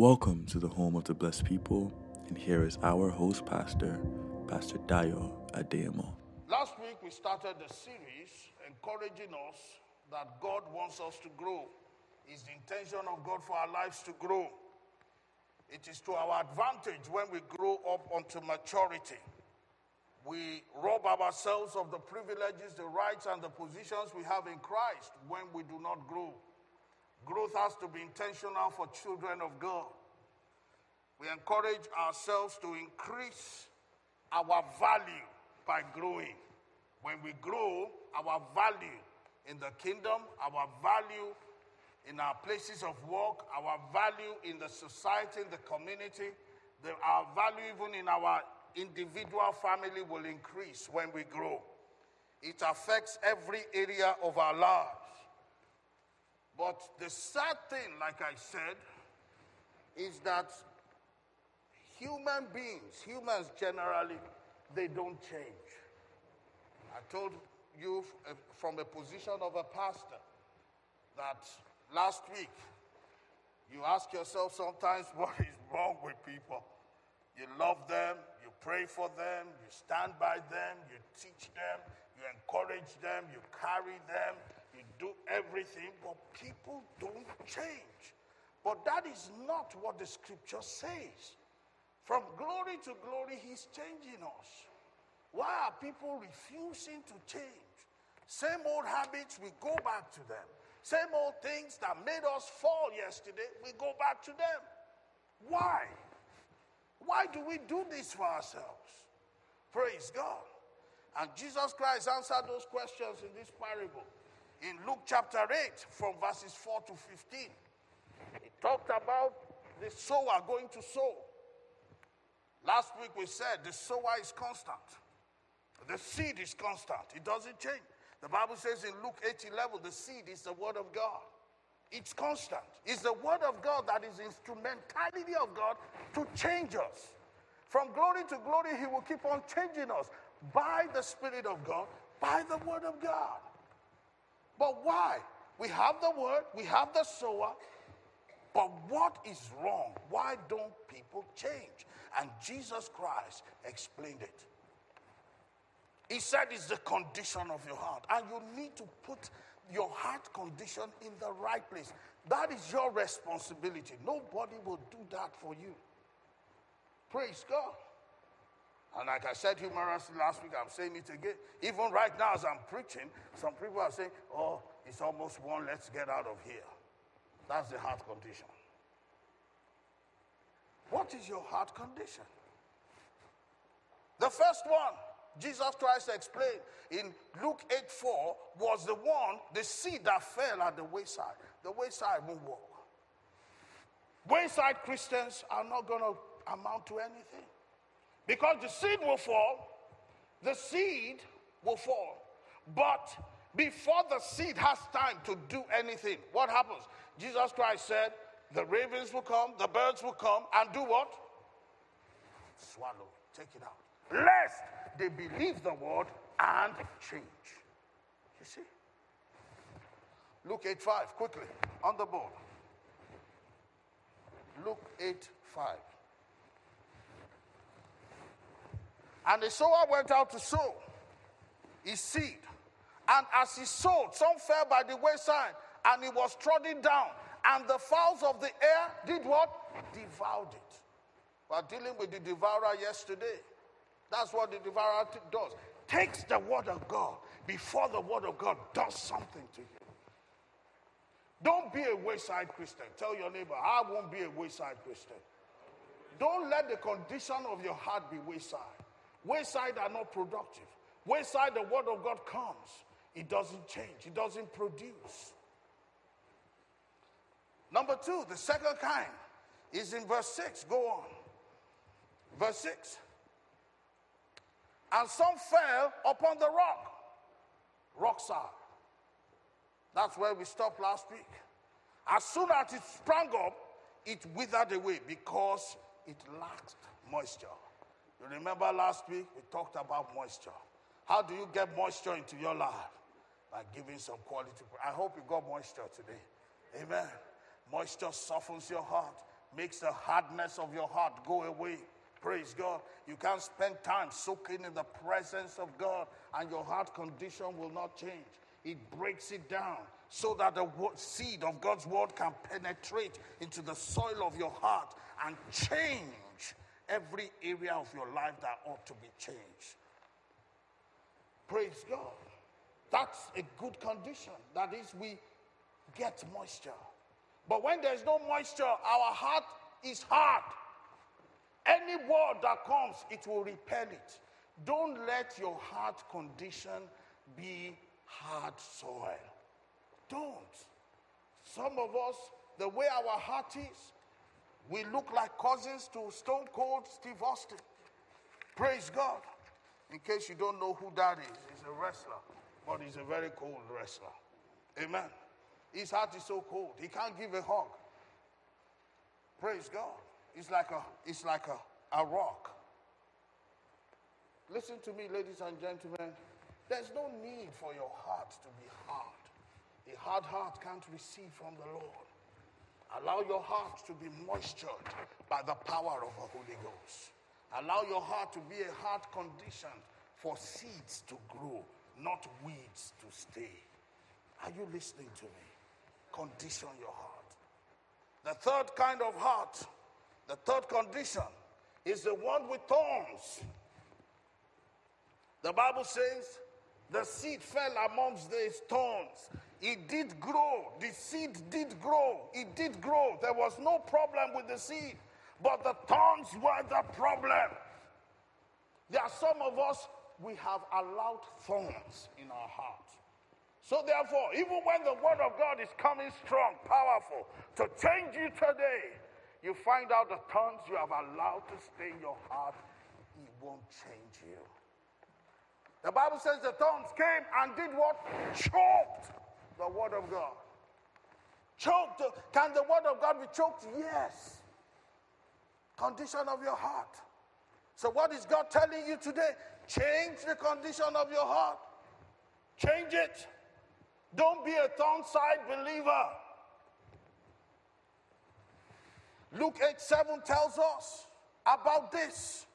Welcome to the home of the blessed people, and here is our host pastor, Pastor Dayo Adeyemo. Last week we started the series encouraging us that God wants us to grow. It's the intention of God for our lives to grow. It is to our advantage when we grow up unto maturity. We rob ourselves of the privileges, the rights, and the positions we have in Christ when we do not grow. Growth has to be intentional for children of God. We encourage ourselves to increase our value by growing. When we grow, our value in the kingdom, our value in our places of work, our value in the society, in the community, the, our value even in our individual family will increase when we grow. It affects every area of our lives. But the sad thing, like I said, is that human beings, humans generally, they don't change. I told you uh, from a position of a pastor that last week you ask yourself sometimes what is wrong with people. You love them, you pray for them, you stand by them, you teach them, you encourage them, you carry them, you do everything, but people don't change. But that is not what the scripture says. From glory to glory, He's changing us. Why are people refusing to change? Same old habits, we go back to them. Same old things that made us fall yesterday, we go back to them. Why? Why do we do this for ourselves? Praise God. And Jesus Christ answered those questions in this parable in Luke chapter 8, from verses 4 to 15. He talked about the sower going to sow. Last week we said the sower is constant. The seed is constant. It doesn't change. The Bible says in Luke 8 11, the seed is the word of God. It's constant. It's the word of God that is instrumentality of God to change us. From glory to glory, He will keep on changing us by the Spirit of God, by the word of God. But why? We have the word, we have the sower, but what is wrong? Why don't people change? And Jesus Christ explained it. He said it's the condition of your heart, and you need to put your heart condition in the right place. That is your responsibility. Nobody will do that for you. Praise God. Like I said humorously last week, I'm saying it again. Even right now, as I'm preaching, some people are saying, Oh, it's almost one, let's get out of here. That's the heart condition. What is your heart condition? The first one, Jesus Christ explained in Luke 8 4, was the one, the seed that fell at the wayside. The wayside won't walk. Wayside Christians are not going to amount to anything. Because the seed will fall, the seed will fall. But before the seed has time to do anything, what happens? Jesus Christ said, the ravens will come, the birds will come, and do what? Swallow, take it out. Lest they believe the word and change. You see? Luke 8 5, quickly, on the board. Luke 8 5. And the sower went out to sow his seed. And as he sowed, some fell by the wayside, and it was trodden down. And the fowls of the air did what? Devoured it. We are dealing with the devourer yesterday. That's what the devourer does. Takes the word of God before the word of God does something to you. Don't be a wayside Christian. Tell your neighbor, I won't be a wayside Christian. Don't let the condition of your heart be wayside. Wayside are not productive. Wayside, the word of God comes. It doesn't change, it doesn't produce. Number two, the second kind is in verse 6. Go on. Verse 6. And some fell upon the rock, rock side. That's where we stopped last week. As soon as it sprang up, it withered away because it lacked moisture. You remember last week we talked about moisture. How do you get moisture into your life? By giving some quality. I hope you got moisture today. Amen. Moisture softens your heart. makes the hardness of your heart go away. Praise God. You can't spend time soaking in the presence of God, and your heart condition will not change. It breaks it down so that the seed of God's word can penetrate into the soil of your heart and change every area of your life that ought to be changed. Praise God. That's a good condition. That is, we get moisture. But when there's no moisture, our heart is hard. Any word that comes, it will repel it. Don't let your heart condition be hard soil. Don't. Some of us, the way our heart is, we look like cousins to Stone Cold Steve Austin. Praise God. In case you don't know who that is, he's a wrestler, but he's a very cold wrestler. Amen. His heart is so cold, he can't give a hug. Praise God. It's like a, it's like a, a rock. Listen to me, ladies and gentlemen. There's no need for your heart to be hard. A hard heart can't receive from the Lord. Allow your heart to be moistured by the power of the Holy Ghost. Allow your heart to be a heart condition for seeds to grow, not weeds to stay. Are you listening to me? Condition your heart. The third kind of heart, the third condition, is the one with thorns. The Bible says the seed fell amongst the thorns. It did grow. The seed did grow. It did grow. There was no problem with the seed, but the thorns were the problem. There are some of us, we have allowed thorns in our heart. So, therefore, even when the word of God is coming strong, powerful, to change you today, you find out the thorns you have allowed to stay in your heart, it won't change you. The Bible says the thorns came and did what? Choked the word of God. Choked. Can the word of God be choked? Yes. Condition of your heart. So, what is God telling you today? Change the condition of your heart. Change it. Don't be a thorn side believer. Luke 8 7 tells us about this.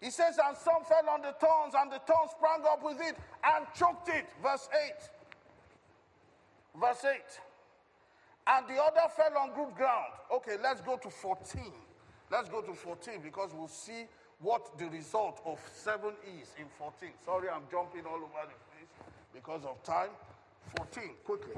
He says, And some fell on the thorns, and the thorns sprang up with it and choked it. Verse 8. Verse 8. And the other fell on good ground. Okay, let's go to 14. Let's go to 14 because we'll see what the result of 7 is in 14. Sorry, I'm jumping all over the place because of time. 14, quickly.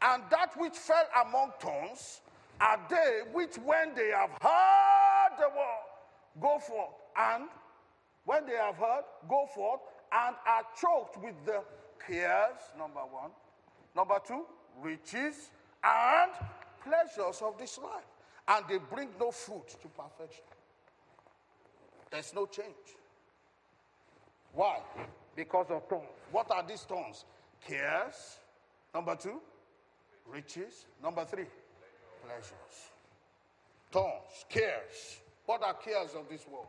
And that which fell among thorns are they which, when they have heard the word, go forth. And when they have heard, go forth and are choked with the cares, number one. Number two, riches and pleasures of this life. And they bring no fruit to perfection. There's no change. Why? Because of thorns. What are these thorns? Cares. Number two, riches. Number three, pleasures. Thorns, cares. What are cares of this world?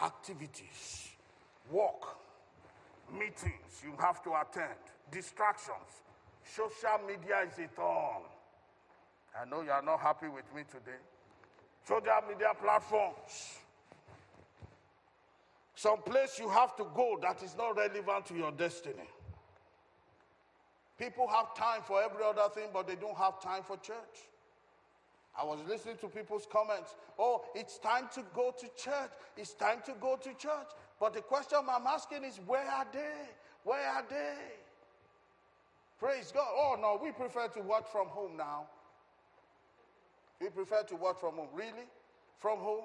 Activities, work, meetings you have to attend, distractions. Social media is a thorn. I know you are not happy with me today. Social media platforms. Some place you have to go that is not relevant to your destiny. People have time for every other thing, but they don't have time for church. I was listening to people's comments. Oh, it's time to go to church. It's time to go to church. But the question I'm asking is, where are they? Where are they? Praise God. Oh, no, we prefer to work from home now. We prefer to work from home. Really? From home?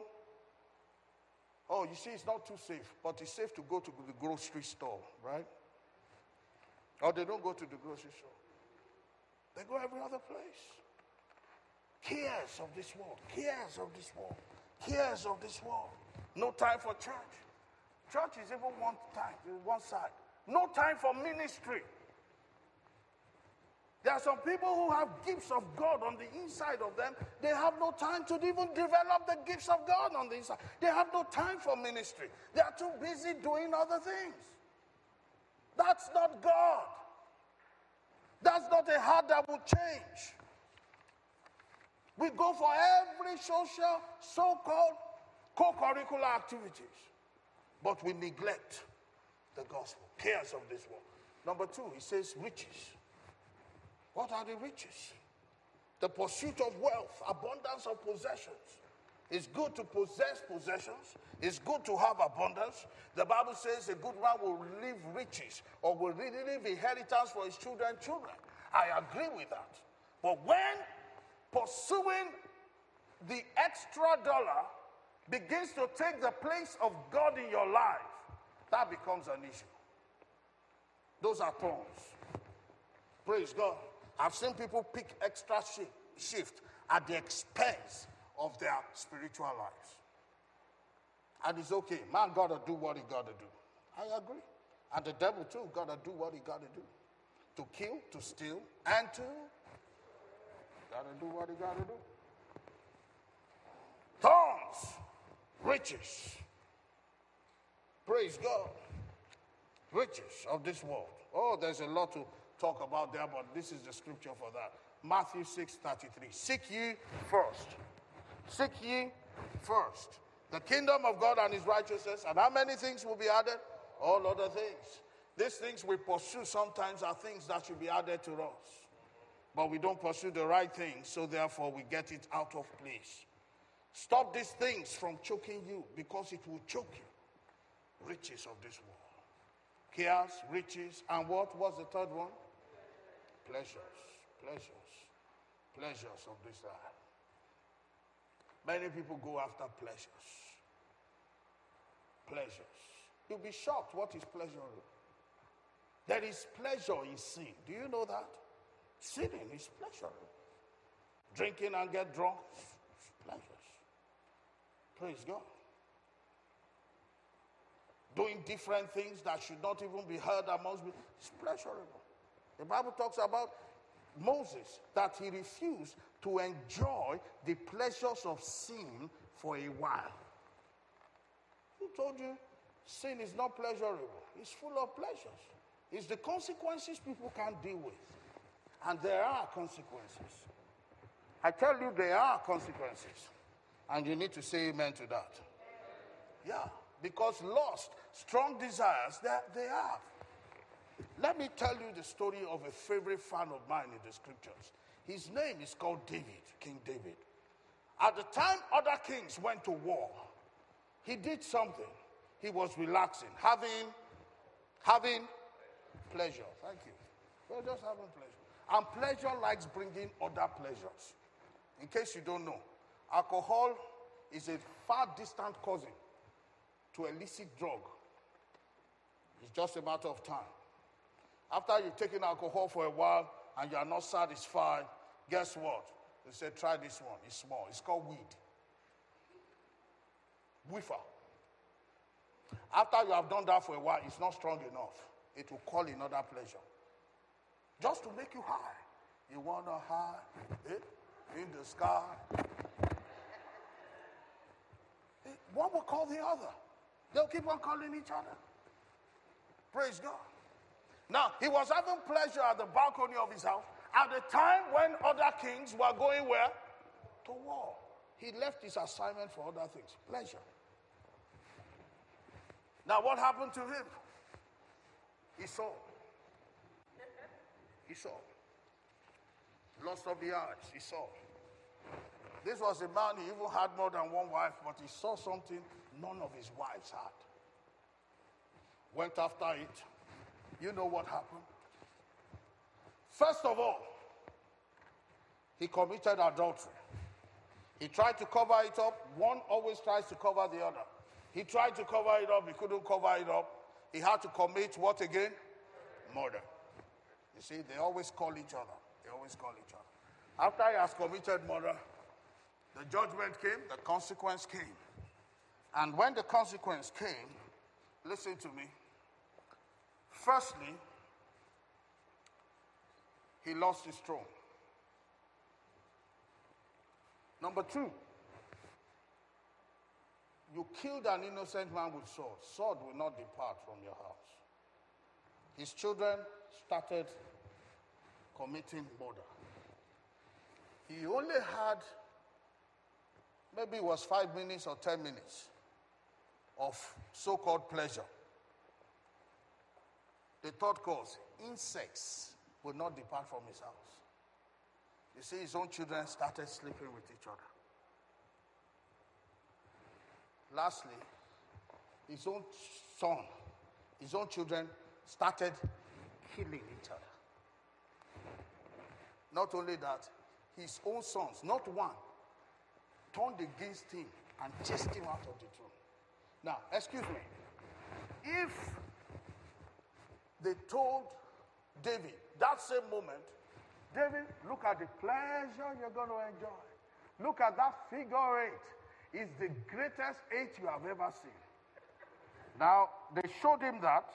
Oh, you see, it's not too safe, but it's safe to go to the grocery store, right? Or they don't go to the grocery store. They go every other place. Cares of this world, cares of this world, cares of this world. No time for church. Church is even one time, one side. No time for ministry. There are some people who have gifts of God on the inside of them. They have no time to even develop the gifts of God on the inside. They have no time for ministry. They are too busy doing other things. That's not God. That's not a heart that will change. We go for every social, so called co curricular activities, but we neglect the gospel, cares of this world. Number two, he says riches. What are the riches? The pursuit of wealth, abundance of possessions. It's good to possess possessions. It's good to have abundance. The Bible says a good man will leave riches or will leave inheritance for his children children. I agree with that. But when pursuing the extra dollar begins to take the place of God in your life, that becomes an issue. Those are thorns. Praise God. I've seen people pick extra shift at the expense of their spiritual lives. And it's okay. Man gotta do what he gotta do. I agree. And the devil too gotta do what he gotta do. To kill, to steal, and to gotta do what he gotta do. Thorns, riches. Praise God. Riches of this world. Oh, there's a lot to talk about there, but this is the scripture for that. Matthew 6 33. Seek ye first. Seek ye first the kingdom of God and his righteousness, and how many things will be added? All other things. These things we pursue sometimes are things that should be added to us. But we don't pursue the right thing, so therefore we get it out of place. Stop these things from choking you because it will choke you. Riches of this world. Chaos, riches, and what was the third one? Pleasures, pleasures, pleasures of this life. Many people go after pleasures. Pleasures. You'll be shocked what is pleasure. There is pleasure in sin. Do you know that? Sinning is pleasure. Drinking and get drunk is pleasures. Praise God. Doing different things that should not even be heard amongst people is pleasurable. The Bible talks about Moses that he refused to enjoy the pleasures of sin for a while. Who told you sin is not pleasurable? It's full of pleasures. It's the consequences people can't deal with. And there are consequences. I tell you, there are consequences. And you need to say amen to that. Yeah, because lost, strong desires, that they have. Let me tell you the story of a favorite fan of mine in the scriptures. His name is called David, King David. At the time other kings went to war, he did something. He was relaxing, having, having pleasure. Thank you. Well, just having pleasure. And pleasure likes bringing other pleasures. In case you don't know, alcohol is a far distant cousin to illicit drug. It's just a matter of time. After you've taken alcohol for a while and you are not satisfied, guess what? They say, try this one. It's small. It's called weed. Whiffer. After you have done that for a while, it's not strong enough. It will call another pleasure. Just to make you high. You want to high eh? in the sky. Eh? One will call the other. They'll keep on calling each other. Praise God. Now, he was having pleasure at the balcony of his house at the time when other kings were going where? To war. He left his assignment for other things. Pleasure. Now, what happened to him? He saw. He saw. Lost of the eyes. He saw. This was a man, he even had more than one wife, but he saw something none of his wives had. Went after it you know what happened? First of all, he committed adultery. He tried to cover it up. One always tries to cover the other. He tried to cover it up, he couldn't cover it up. He had to commit what again? Murder. You see, they always call each other. They always call each other. After he has committed murder, the judgment came, the consequence came. And when the consequence came, listen to me, Firstly, he lost his throne. Number two, you killed an innocent man with sword. Sword will not depart from your house. His children started committing murder. He only had maybe it was five minutes or 10 minutes of so called pleasure. The third cause insects will not depart from his house. You see, his own children started sleeping with each other. Lastly, his own son, his own children started killing each other. Not only that, his own sons, not one, turned against him and chased him out of the throne. Now, excuse me. If they told David that same moment, David, look at the pleasure you're going to enjoy. Look at that figure eight. It's the greatest eight you have ever seen. Now, they showed him that,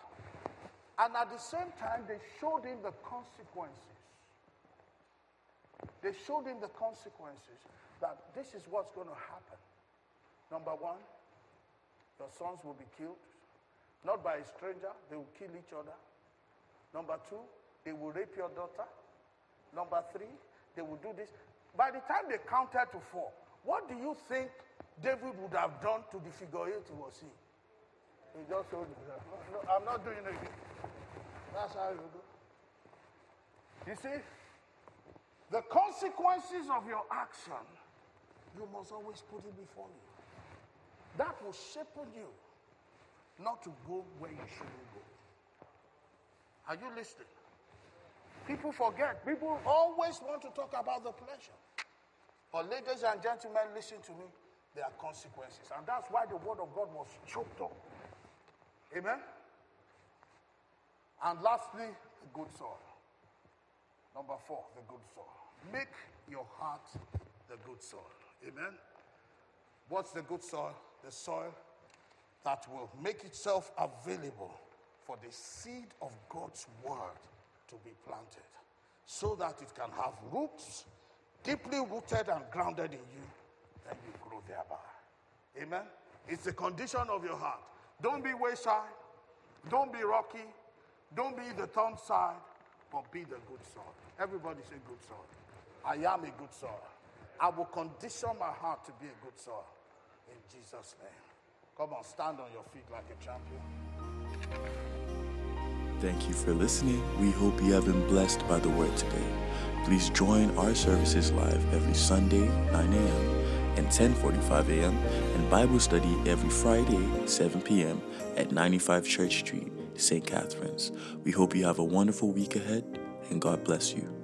and at the same time, they showed him the consequences. They showed him the consequences that this is what's going to happen. Number one, your sons will be killed, not by a stranger, they will kill each other. Number two, they will rape your daughter. Number three, they will do this. By the time they counted to four, what do you think David would have done to the figure eight he was seeing? He just told me, no, I'm not doing it again. That's how you do. You see, the consequences of your action, you must always put it before you. That will shape you not to go where you shouldn't go. Are you listening? People forget. People always want to talk about the pleasure. But, ladies and gentlemen, listen to me. There are consequences. And that's why the word of God was choked up. Amen? And lastly, the good soil. Number four, the good soil. Make your heart the good soil. Amen? What's the good soil? The soil that will make itself available for the seed of God's word to be planted so that it can have roots deeply rooted and grounded in you, and you grow thereby. Amen? It's the condition of your heart. Don't be wayside, don't be rocky, don't be the thorn side, but be the good soil. Everybody say good soil. I am a good soil. I will condition my heart to be a good soil. In Jesus' name. Come on, stand on your feet like a champion. Thank you for listening. We hope you have been blessed by the word today. Please join our services live every Sunday, 9 a.m. and 10:45 a.m. and Bible study every Friday, 7 p.m. at 95 Church Street, St. Catharines. We hope you have a wonderful week ahead and God bless you.